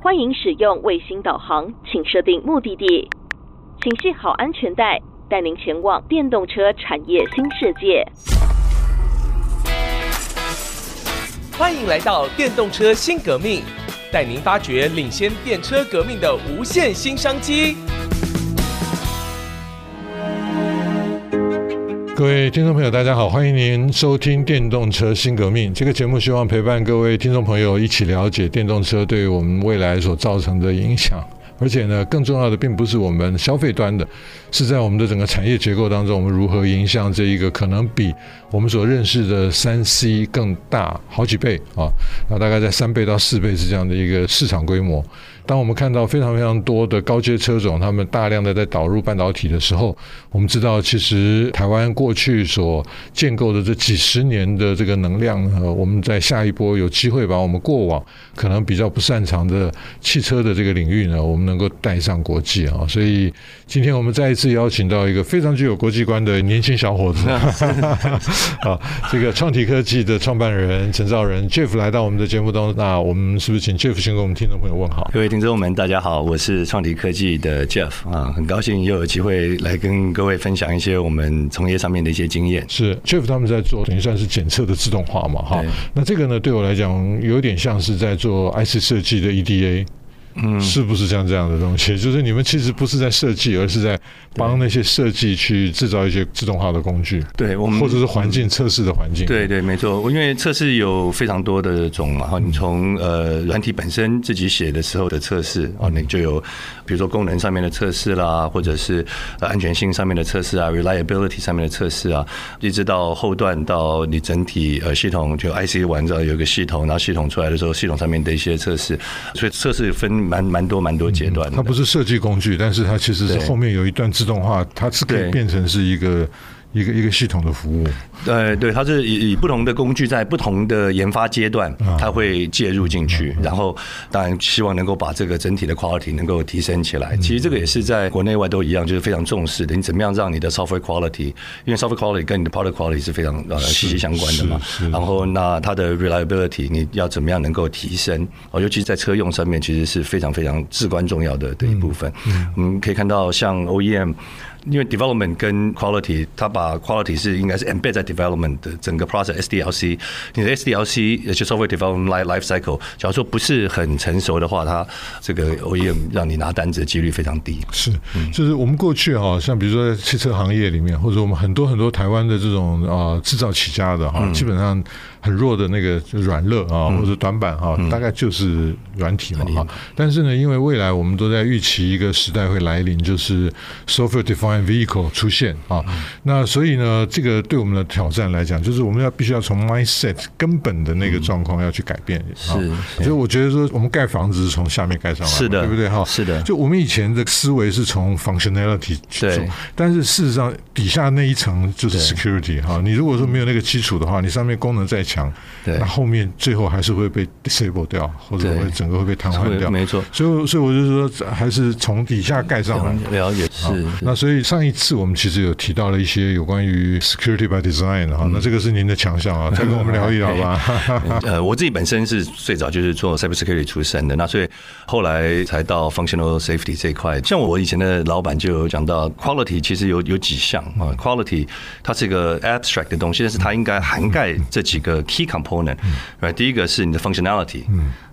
欢迎使用卫星导航，请设定目的地，请系好安全带，带您前往电动车产业新世界。欢迎来到电动车新革命，带您发掘领先电车革命的无限新商机。各位听众朋友，大家好，欢迎您收听《电动车新革命》这个节目，希望陪伴各位听众朋友一起了解电动车对于我们未来所造成的影响。而且呢，更重要的并不是我们消费端的，是在我们的整个产业结构当中，我们如何影响这一个可能比我们所认识的三 C 更大好几倍啊，那大概在三倍到四倍是这样的一个市场规模。当我们看到非常非常多的高阶车种，他们大量的在导入半导体的时候，我们知道，其实台湾过去所建构的这几十年的这个能量呢，我们在下一波有机会把我们过往可能比较不擅长的汽车的这个领域呢，我们能够带上国际啊。所以今天我们再一次邀请到一个非常具有国际观的年轻小伙子，啊，这个创体科技的创办人陈兆仁 Jeff 来到我们的节目当中，那我们是不是请 Jeff 先跟我们听众朋友问好？各位听。听众们，大家好，我是创迪科技的 Jeff 啊，很高兴又有机会来跟各位分享一些我们从业上面的一些经验。是 Jeff 他们在做，等于算是检测的自动化嘛，哈。那这个呢，对我来讲，有点像是在做 IC 设计的 EDA。嗯，是不是像这样的东西？就是你们其实不是在设计，而是在帮那些设计去制造一些自动化的工具。对，我们或者是环境测试的环境。对对，没错。因为测试有非常多的种嘛，哈，你从呃软体本身自己写的时候的测试哦，你就有比如说功能上面的测试啦，或者是安全性上面的测试啊，reliability 上面的测试啊，一直到后段到你整体呃系统就 IC 完之后有一个系统，然后系统出来的时候，系统上面的一些测试，所以测试分。蛮蛮多蛮多阶段的，它不是设计工具，但是它其实是后面有一段自动化，它是可以变成是一个。一个一个系统的服务，对对，它是以以不同的工具在不同的研发阶段，它会介入进去，然后当然希望能够把这个整体的 quality 能够提升起来。其实这个也是在国内外都一样，就是非常重视的。你怎么样让你的 software quality，因为 software quality 跟你的 product quality 是非常呃息息相关的嘛。然后那它的 reliability 你要怎么样能够提升？哦，尤其是在车用上面，其实是非常非常至关重要的的一部分。我们可以看到像 OEM。因为 development 跟 quality，它把 quality 是应该是 embed 在 development 的整个 process SDLC。你的 SDLC 也就是 software development life life cycle，假如说不是很成熟的话，它这个 OEM 让你拿单子的几率非常低。是，就是我们过去哈，像比如说在汽车行业里面，或者我们很多很多台湾的这种啊制造起家的哈，基本上。很弱的那个软肋啊，或者短板啊，大概就是软体嘛哈。但是呢，因为未来我们都在预期一个时代会来临，就是 software defined vehicle 出现啊。那所以呢，这个对我们的挑战来讲，就是我们要必须要从 mindset 根本的那个状况要去改变。是，所以我觉得说，我们盖房子是从下面盖上来，是的，对不对哈？是的。就我们以前的思维是从 functionality 去做，但是事实上底下那一层就是 security 哈。你如果说没有那个基础的话，你上面功能再强，对，那后面最后还是会被 disable 掉，或者会整个会被瘫痪掉。没错，所以所以我就说，还是从底下盖上来。了解是。那所以上一次我们其实有提到了一些有关于 security by design 哈，那这个是您的强项啊，再跟我们聊一聊吧。呃，我自己本身是最早就是做 cyber security 出身的，那所以后来才到 functional safety 这一块。像我以前的老板就有讲到，quality 其实有有几项啊，quality 它是一个 abstract 的东西，但是它应该涵盖这几个。Key component，right，第一个是你的 functionality。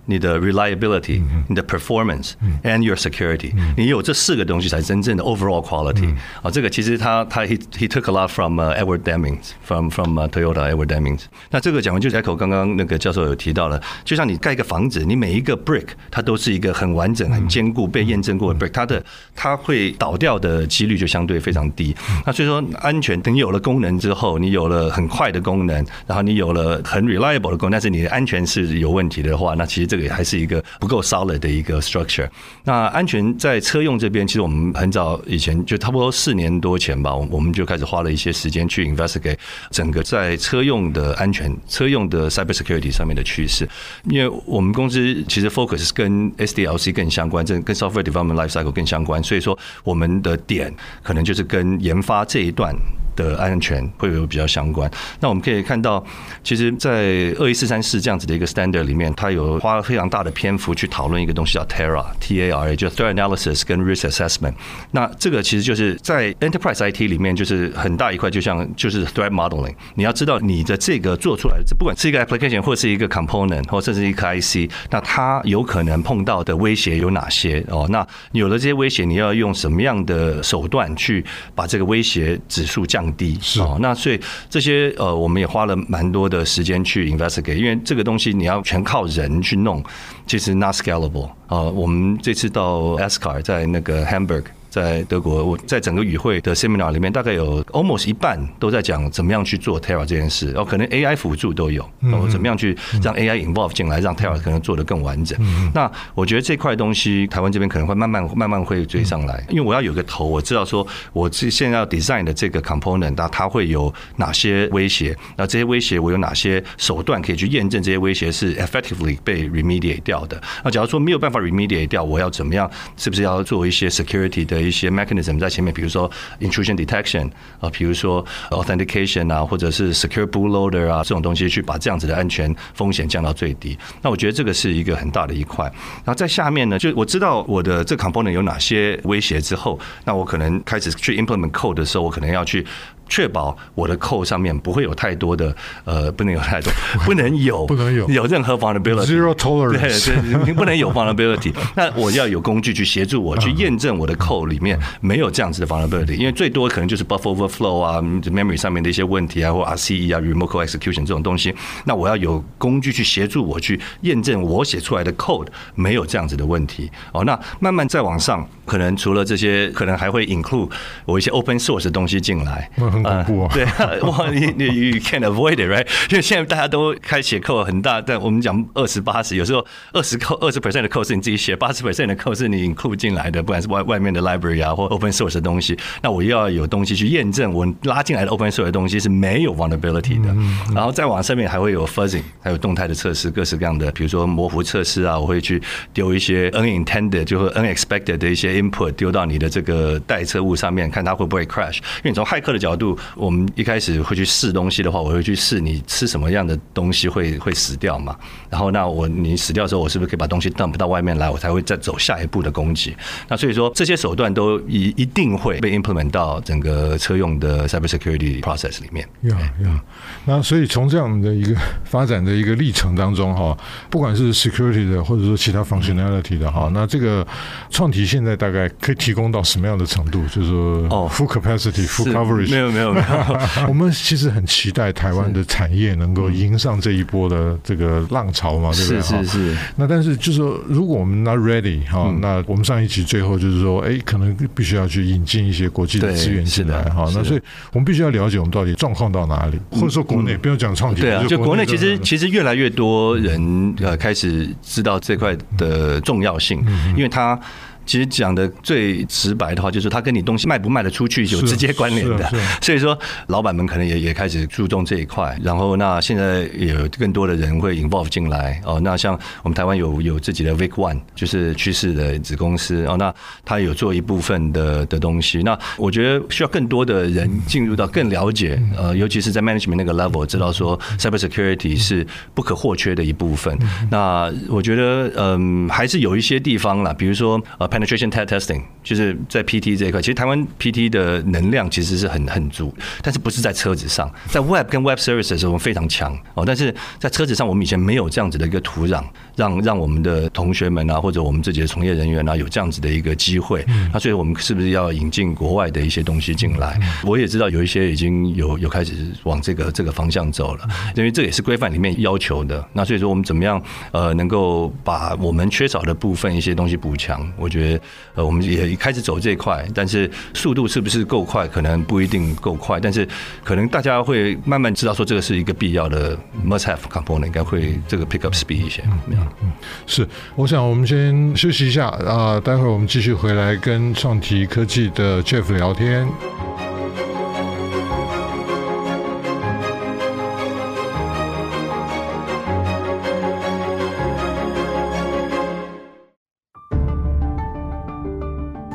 你的 reliability、你的 performance and your security，你有这四个东西才真正的 overall quality。啊，这个其实他他 he he took a lot from Edward Demings，from from Toyota Edward Demings。那这个讲完就 echo 刚刚那个教授有提到了，就像你盖一个房子，你每一个 brick 它都是一个很完整、很坚固、被验证过的 brick，它的它会倒掉的几率就相对非常低。那所以说安全，等你有了功能之后，你有了很快的功能，然后你有了很 reliable 的功能，但是你的安全是有问题的话，那其实这。个也还是一个不够 solid 的一个 structure。那安全在车用这边，其实我们很早以前就差不多四年多前吧，我们就开始花了一些时间去 investigate 整个在车用的安全、车用的 cyber security 上面的趋势。因为我们公司其实 focus 跟 SDLC 更相关，这跟 software development life cycle 更相关，所以说我们的点可能就是跟研发这一段。的安全会有比较相关。那我们可以看到，其实，在二一四三四这样子的一个 standard 里面，它有花了非常大的篇幅去讨论一个东西叫 TARA，T A R A，就 Threat Analysis 跟 Risk Assessment。那这个其实就是在 Enterprise IT 里面，就是很大一块，就像就是 Threat Modeling。你要知道你的这个做出来的，不管是一个 application 或是一个 component，或甚至一个 IC，那它有可能碰到的威胁有哪些？哦，那有了这些威胁，你要用什么样的手段去把这个威胁指数降低？是哦，那所以这些呃，我们也花了蛮多的时间去 investigate，因为这个东西你要全靠人去弄，其实 not scalable 啊。我们这次到 ASCAR 在那个 Hamburg。在德国，我在整个与会的 seminar 里面，大概有 almost 一半都在讲怎么样去做 Terra 这件事，哦，可能 AI 辅助都有，哦，怎么样去让 AI involve 进来，让 Tera 可能做得更完整。那我觉得这块东西，台湾这边可能会慢慢慢慢会追上来，因为我要有个头，我知道说我这现在要 design 的这个 component，那它会有哪些威胁？那这些威胁我有哪些手段可以去验证这些威胁是 effectively 被 remediate 掉的？那假如说没有办法 remediate 掉，我要怎么样？是不是要做一些 security 的？一些 mechanism 在前面，比如说 intrusion detection 啊，比如说 authentication 啊，或者是 secure bootloader 啊，这种东西去把这样子的安全风险降到最低。那我觉得这个是一个很大的一块。然后在下面呢，就我知道我的这 component 有哪些威胁之后，那我可能开始去 implement code 的时候，我可能要去。确保我的 code 上面不会有太多的呃，不能有太多，不能有，不能有有任何 vulnerability，zero tolerance，对对，不能有 vulnerability。那我要有工具去协助我去验证我的 code 里面没有这样子的 vulnerability，因为最多可能就是 buffer overflow 啊，memory 上面的一些问题啊，或 RCE 啊，remote code execution 这种东西。那我要有工具去协助我去验证我写出来的 code 没有这样子的问题。哦，那慢慢再往上，可能除了这些，可能还会 include 我一些 open source 的东西进来。很恐怖啊！对，哇，你你 you can't avoid it right？因为现在大家都开写 code 很大，但我们讲二十八十，有时候二十 code 二十 percent 的 code 是你自己写，八十 percent 的 code 是你 include 进来的，不管是外外面的 library 啊，或 open source 的东西。那我又要有东西去验证我拉进来的 open source 的东西是没有 vulnerability 的。然后再往上面还会有 fuzzing，还有动态的测试，各式各样的，比如说模糊测试啊，我会去丢一些 unintended 就是 unexpected 的一些 input 丢到你的这个待测物上面，看它会不会 crash。因为你从骇客的角度，我们一开始会去试东西的话，我会去试你吃什么样的东西会会死掉嘛。然后那我你死掉的时候，我是不是可以把东西 dump 到外面来，我才会再走下一步的攻击？那所以说这些手段都一一定会被 implement 到整个车用的 cybersecurity process 里面。呀呀，那所以从这样的一个发展的一个历程当中哈，不管是 security 的或者说其他 functionality 的哈，那这个创体现在大概可以提供到什么样的程度？就是说哦，full capacity、full coverage？没有没有没有。我们其实很期待台湾的产业能够迎上这一波的这个浪潮嘛，对不对？是是是。那但是就是说，如果我们 not ready 哈，那我们上一集最后就是说，哎，可能必须要去引进一些国际的资源进来哈。那所以我们必须要了解我们到底状况到哪里，或者说国内不要讲创新，对啊，就国内其实其实越来越多人呃开始知道这块的重要性，因为它。其实讲的最直白的话，就是它跟你东西卖不卖得出去有直接关联的。所以说，老板们可能也也开始注重这一块。然后，那现在也有更多的人会 involve 进来哦。那像我们台湾有有自己的 Vic One，就是趋势的子公司哦。那他有做一部分的的东西。那我觉得需要更多的人进入到更了解呃，尤其是在 management 那个 level，知道说 cyber security 是不可或缺的一部分。那我觉得嗯，还是有一些地方啦，比如说呃。Penetration testing 就是在 PT 这一块，其实台湾 PT 的能量其实是很很足，但是不是在车子上，在 Web 跟 Web Services 的时候我们非常强哦，但是在车子上我们以前没有这样子的一个土壤，让让我们的同学们啊，或者我们自己的从业人员啊，有这样子的一个机会。那所以我们是不是要引进国外的一些东西进来？我也知道有一些已经有有开始往这个这个方向走了，因为这也是规范里面要求的。那所以说我们怎么样呃能够把我们缺少的部分一些东西补强？我觉得。呃，我们也开始走这一块，但是速度是不是够快，可能不一定够快，但是可能大家会慢慢知道说这个是一个必要的 must have component，应该会这个 pick up speed 一些。嗯嗯，是，我想我们先休息一下啊，待会儿我们继续回来跟创提科技的 Jeff 聊天。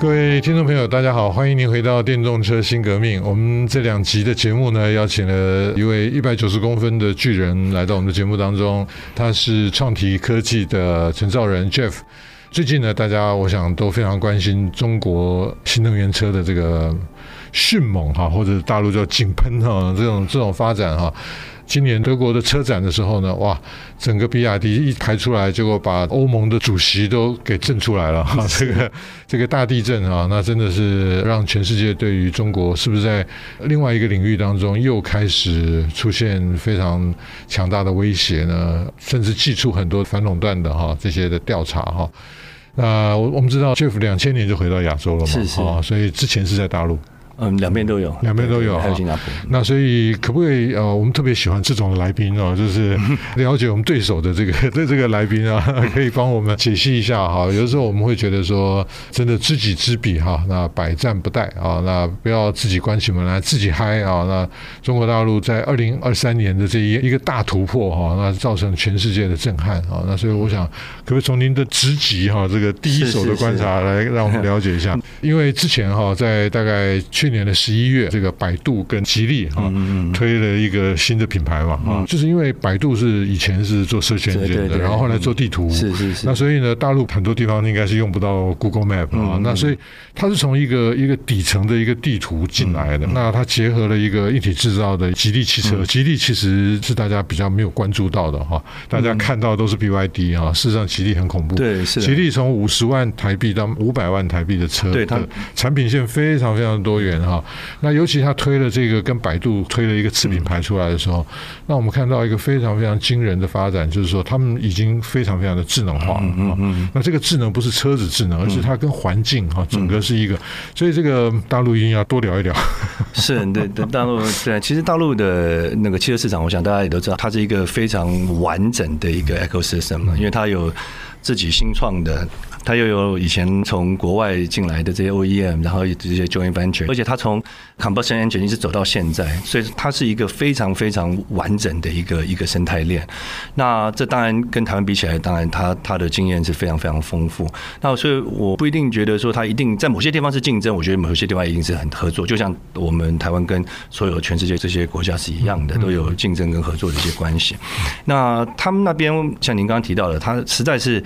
各位听众朋友，大家好，欢迎您回到电动车新革命。我们这两集的节目呢，邀请了一位一百九十公分的巨人来到我们的节目当中，他是创提科技的陈兆仁 Jeff。最近呢，大家我想都非常关心中国新能源车的这个迅猛哈，或者大陆叫井喷哈，这种这种发展哈。今年德国的车展的时候呢，哇，整个比亚迪一排出来，结果把欧盟的主席都给震出来了哈，这个这个大地震啊，那真的是让全世界对于中国是不是在另外一个领域当中又开始出现非常强大的威胁呢？甚至祭出很多反垄断的哈这些的调查哈。那我我们知道，Jeff 两千年就回到亚洲了嘛，是是，所以之前是在大陆。嗯，两边都有，两边都有，还有新加坡。那所以可不可以呃，我们特别喜欢这种来宾哦，就是了解我们对手的这个 对这个来宾啊，可以帮我们解析一下哈。有的时候我们会觉得说，真的知己知彼哈，那百战不殆啊，那不要自己关起门来自己嗨啊。那中国大陆在二零二三年的这一一个大突破哈，那造成全世界的震撼啊。那所以我想，可不可以从您的职级哈这个第一手的观察来让我们了解一下？因为之前哈在大概去年的十一月，这个百度跟吉利哈推了一个新的品牌嘛啊，就是因为百度是以前是做 search engine 的，然后后来做地图，是是是，那所以呢，大陆很多地方应该是用不到 Google Map 啊，那所以它是从一个一个底层的一个地图进来的，那它结合了一个一体制造的吉利汽车，吉利其实是大家比较没有关注到的哈，大家看到都是 BYD 啊，事实上吉利很恐怖，对，是吉利从五十万台币到五百万台币的车，对它产品线非常非常多元哈。那尤其他推了这个跟百度推了一个次品牌出来的时候，那我们看到一个非常非常惊人的发展，就是说他们已经非常非常的智能化。嗯嗯。那这个智能不是车子智能，而是它跟环境哈整个是一个。所以这个大陆一定要多聊一聊。是，对对，大陆对，其实大陆的那个汽车市场，我想大家也都知道，它是一个非常完整的一个 ecosystem 嘛，因为它有自己新创的。它又有以前从国外进来的这些 OEM，然后这些 joint venture，而且它从 combustion engine 一直走到现在，所以它是一个非常非常完整的一个一个生态链。那这当然跟台湾比起来，当然它它的经验是非常非常丰富。那所以我不一定觉得说它一定在某些地方是竞争，我觉得某些地方一定是很合作。就像我们台湾跟所有全世界这些国家是一样的，都有竞争跟合作的一些关系。那他们那边像您刚刚提到的，它实在是。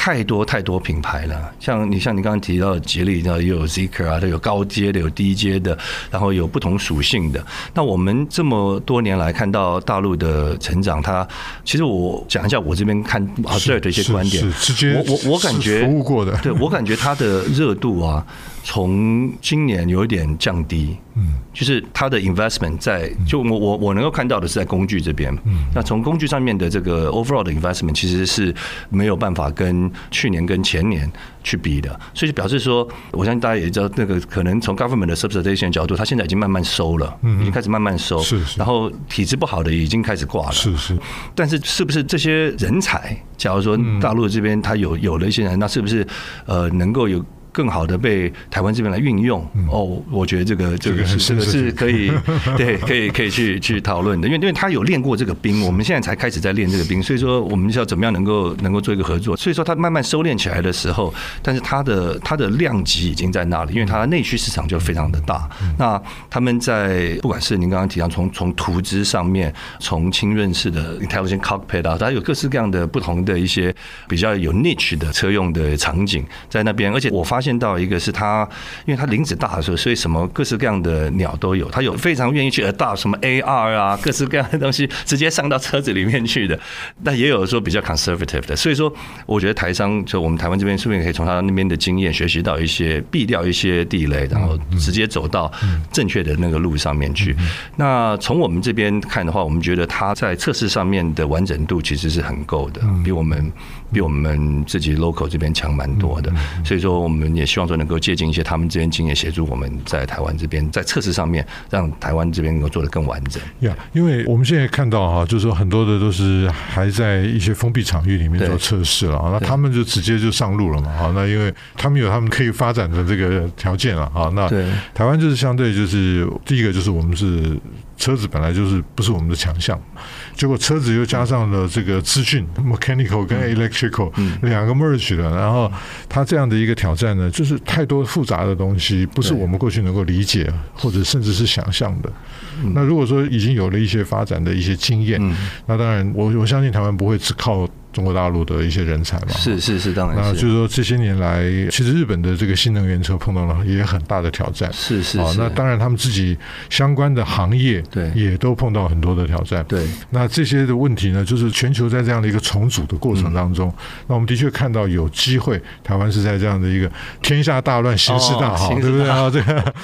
太多太多品牌了，像你像你刚刚提到的吉利，然后又有 Zeekr 啊，它有高阶的，有低阶的，然后有不同属性的。那我们这么多年来看到大陆的成长，它其实我讲一下我这边看啊这的一些观点，直接我我我感觉服务过的，对我感觉它的热度啊。从今年有一点降低，嗯，就是它的 investment 在就我我我能够看到的是在工具这边，嗯，那从工具上面的这个 overall 的 investment 其实是没有办法跟去年跟前年去比的，所以就表示说，我相信大家也知道，那个可能从 government 的 subsidization 角度，它现在已经慢慢收了，嗯，已经开始慢慢收，是是，然后体质不好的已经开始挂了，是是，但是是不是这些人才，假如说大陆这边他有有了一些人，那是不是呃能够有？更好的被台湾这边来运用。哦，我觉得这个这个是这个是可以 对，可以可以去去讨论的，因为因为他有练过这个兵，我们现在才开始在练这个兵，所以说我们要怎么样能够能够做一个合作，所以说他慢慢收敛起来的时候，但是他的他的量级已经在那里，因为他的内需市场就非常的大。那他们在不管是您刚刚提到从从图资上面，从轻润式的 intelligent cockpit 啊，它有各式各样的不同的一些比较有 niche 的车用的场景在那边，而且我发。发现到一个是它，因为它林子大的时候，所以什么各式各样的鸟都有。它有非常愿意去 adopt 什么 AR 啊，各式各样的东西直接上到车子里面去的。但也有说比较 conservative 的。所以说，我觉得台商就我们台湾这边，顺便可以从他那边的经验学习到一些避掉一些地雷，然后直接走到正确的那个路上面去。那从我们这边看的话，我们觉得它在测试上面的完整度其实是很够的，比我们比我们自己 local 这边强蛮多的。所以说我们。也希望说能够借鉴一些他们这边经验，协助我们在台湾这边在测试上面，让台湾这边能够做得更完整。呀，因为我们现在看到哈，就是说很多的都是还在一些封闭场域里面做测试了，那他们就直接就上路了嘛。啊，那因为他们有他们可以发展的这个条件了啊。那台湾就是相对就是第一个就是我们是。车子本来就是不是我们的强项，结果车子又加上了这个资讯 （mechanical 跟 electrical） 两个 merge 的，然后它这样的一个挑战呢，就是太多复杂的东西，不是我们过去能够理解或者甚至是想象的。那如果说已经有了一些发展的一些经验，那当然我我相信台湾不会只靠。中国大陆的一些人才嘛，是是是，当然是。那就是说，这些年来，其实日本的这个新能源车碰到了也很大的挑战，是是。啊，那当然他们自己相关的行业对也都碰到很多的挑战。对，那这些的问题呢，就是全球在这样的一个重组的过程当中，那我们的确看到有机会，台湾是在这样的一个天下大乱、形势大好，对不对啊？这个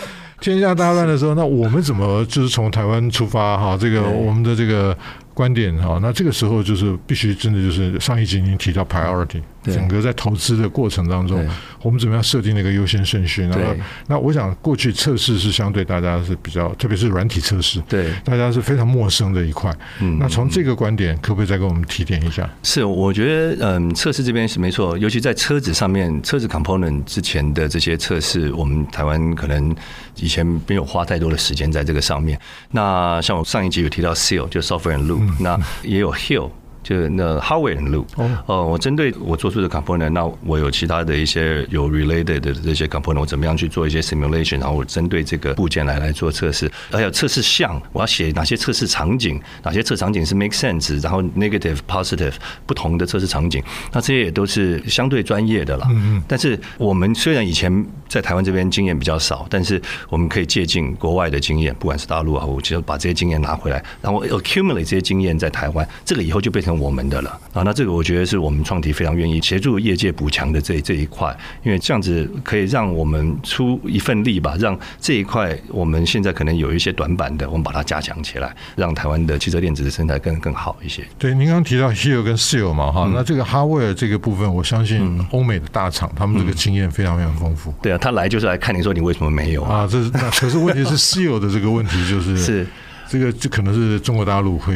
天下大乱的时候，那我们怎么就是从台湾出发哈？这个我们的这个。观点哈，那这个时候就是必须真的就是上一集已经提到 priority，整个在投资的过程当中，我们怎么样设定那个优先顺序？那那我想过去测试是相对大家是比较，特别是软体测试，对大家是非常陌生的一块。嗯，那从这个观点，可不可以再给我们提点一下？是，我觉得嗯，测试这边是没错，尤其在车子上面，车子 component 之前的这些测试，我们台湾可能以前没有花太多的时间在这个上面。那像我上一集有提到 seal，就 software and loop。那也有 Hill。就那 hardware loop 哦，我针对我做出的 component，那我有其他的一些有 related 的这些 component，我怎么样去做一些 simulation，然后我针对这个部件来来做测试，还有测试项，我要写哪些测试场景，哪些测试场景是 make sense，然后 negative positive 不同的测试场景，那这些也都是相对专业的了。嗯嗯。但是我们虽然以前在台湾这边经验比较少，但是我们可以借鉴国外的经验，不管是大陆啊，我就把这些经验拿回来，然后 accumulate 这些经验在台湾，这个以后就变成。我们的了啊，那这个我觉得是我们创体非常愿意协助业界补强的这这一块，因为这样子可以让我们出一份力吧，让这一块我们现在可能有一些短板的，我们把它加强起来，让台湾的汽车电子的生态更更好一些。对，您刚刚提到 Hill 跟 Seal 嘛，哈、嗯，那这个 Hardware 这个部分，我相信欧美的大厂他们这个经验非常非常丰富、嗯。对啊，他来就是来看你说你为什么没有啊？啊这是那可是问题是 Seal 的这个问题就是是。这个这可能是中国大陆会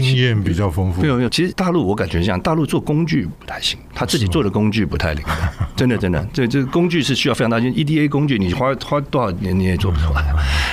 经验比较丰富。没有没有，其实大陆我感觉这样大陆做工具不太行，他自己做的工具不太灵。真的真的，这这个工具是需要非常大心。EDA 工具你花花多少年你也做不出来，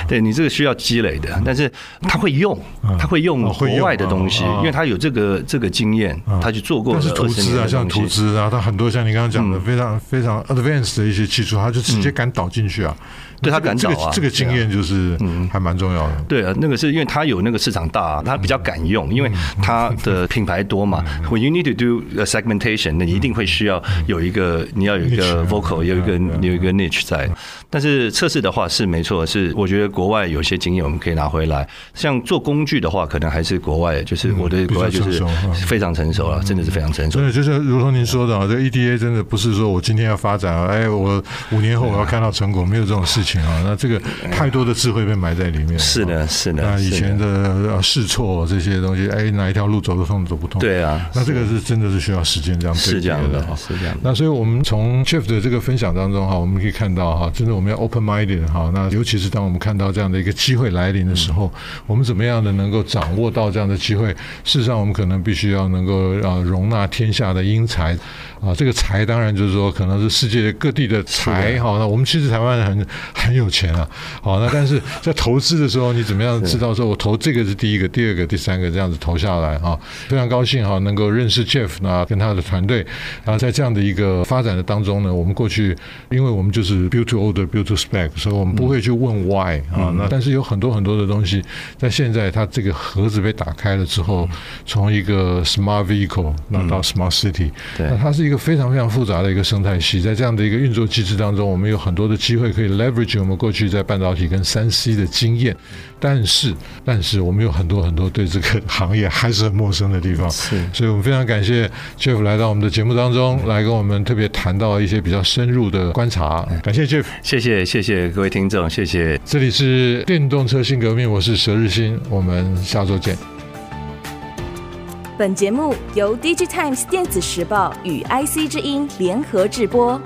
对你这个需要积累的。但是他会用，他会用国外的东西，因为他有这个这个经验，他去做过。但是投资啊，像投资啊，他很多像你刚刚讲的非常非常 advanced 的一些技术，他就直接敢导进去啊。对他敢找啊，这个经验就是嗯。还蛮重要的。对啊，那个是因为他有那个市场大，他比较敢用，因为他的品牌多嘛。When you need to do a segmentation，那你一定会需要有一个，你要有一个 vocal，有一个有一个 niche 在。但是测试的话是没错，是我觉得国外有些经验我们可以拿回来。像做工具的话，可能还是国外，就是我的国外就是非常成熟了，真的是非常成熟。真的就是如同您说的啊，这 EDA 真的不是说我今天要发展，哎，我五年后我要看到成果，没有这种事情。啊，那这个太多的智慧被埋在里面。是的，是的。那以前的试错这些东西，哎，哪一条路走得通，走不通？对啊。那这个是真的是需要时间这样对接的哈。是这样的。那所以我们从 Jeff 的这个分享当中哈，我们可以看到哈，真的我们要 open minded 哈。那尤其是当我们看到这样的一个机会来临的时候，我们怎么样的能够掌握到这样的机会？事实上，我们可能必须要能够啊容纳天下的英才啊。这个财当然就是说，可能是世界各地的财哈。那我们其实台湾很。很有钱啊，好，那但是在投资的时候，你怎么样知道说我投这个是第一个、第二个、第三个这样子投下来啊？非常高兴哈，能够认识 Jeff 呢，跟他的团队，然后在这样的一个发展的当中呢，我们过去因为我们就是 build to order、build to spec，所以我们不会去问 why 啊。那但是有很多很多的东西，在现在它这个盒子被打开了之后，从一个 smart vehicle 那到 smart city，对那它是一个非常非常复杂的一个生态系，在这样的一个运作机制当中，我们有很多的机会可以 leverage。我们过去在半导体跟三 C 的经验，但是但是我们有很多很多对这个行业还是很陌生的地方，是，所以我们非常感谢 Jeff 来到我们的节目当中，来跟我们特别谈到一些比较深入的观察。感谢 Jeff，谢谢谢谢各位听众，谢谢。这里是电动车新革命，我是佘日新，我们下周见。本节目由 DigiTimes 电子时报与 IC 之音联合制播。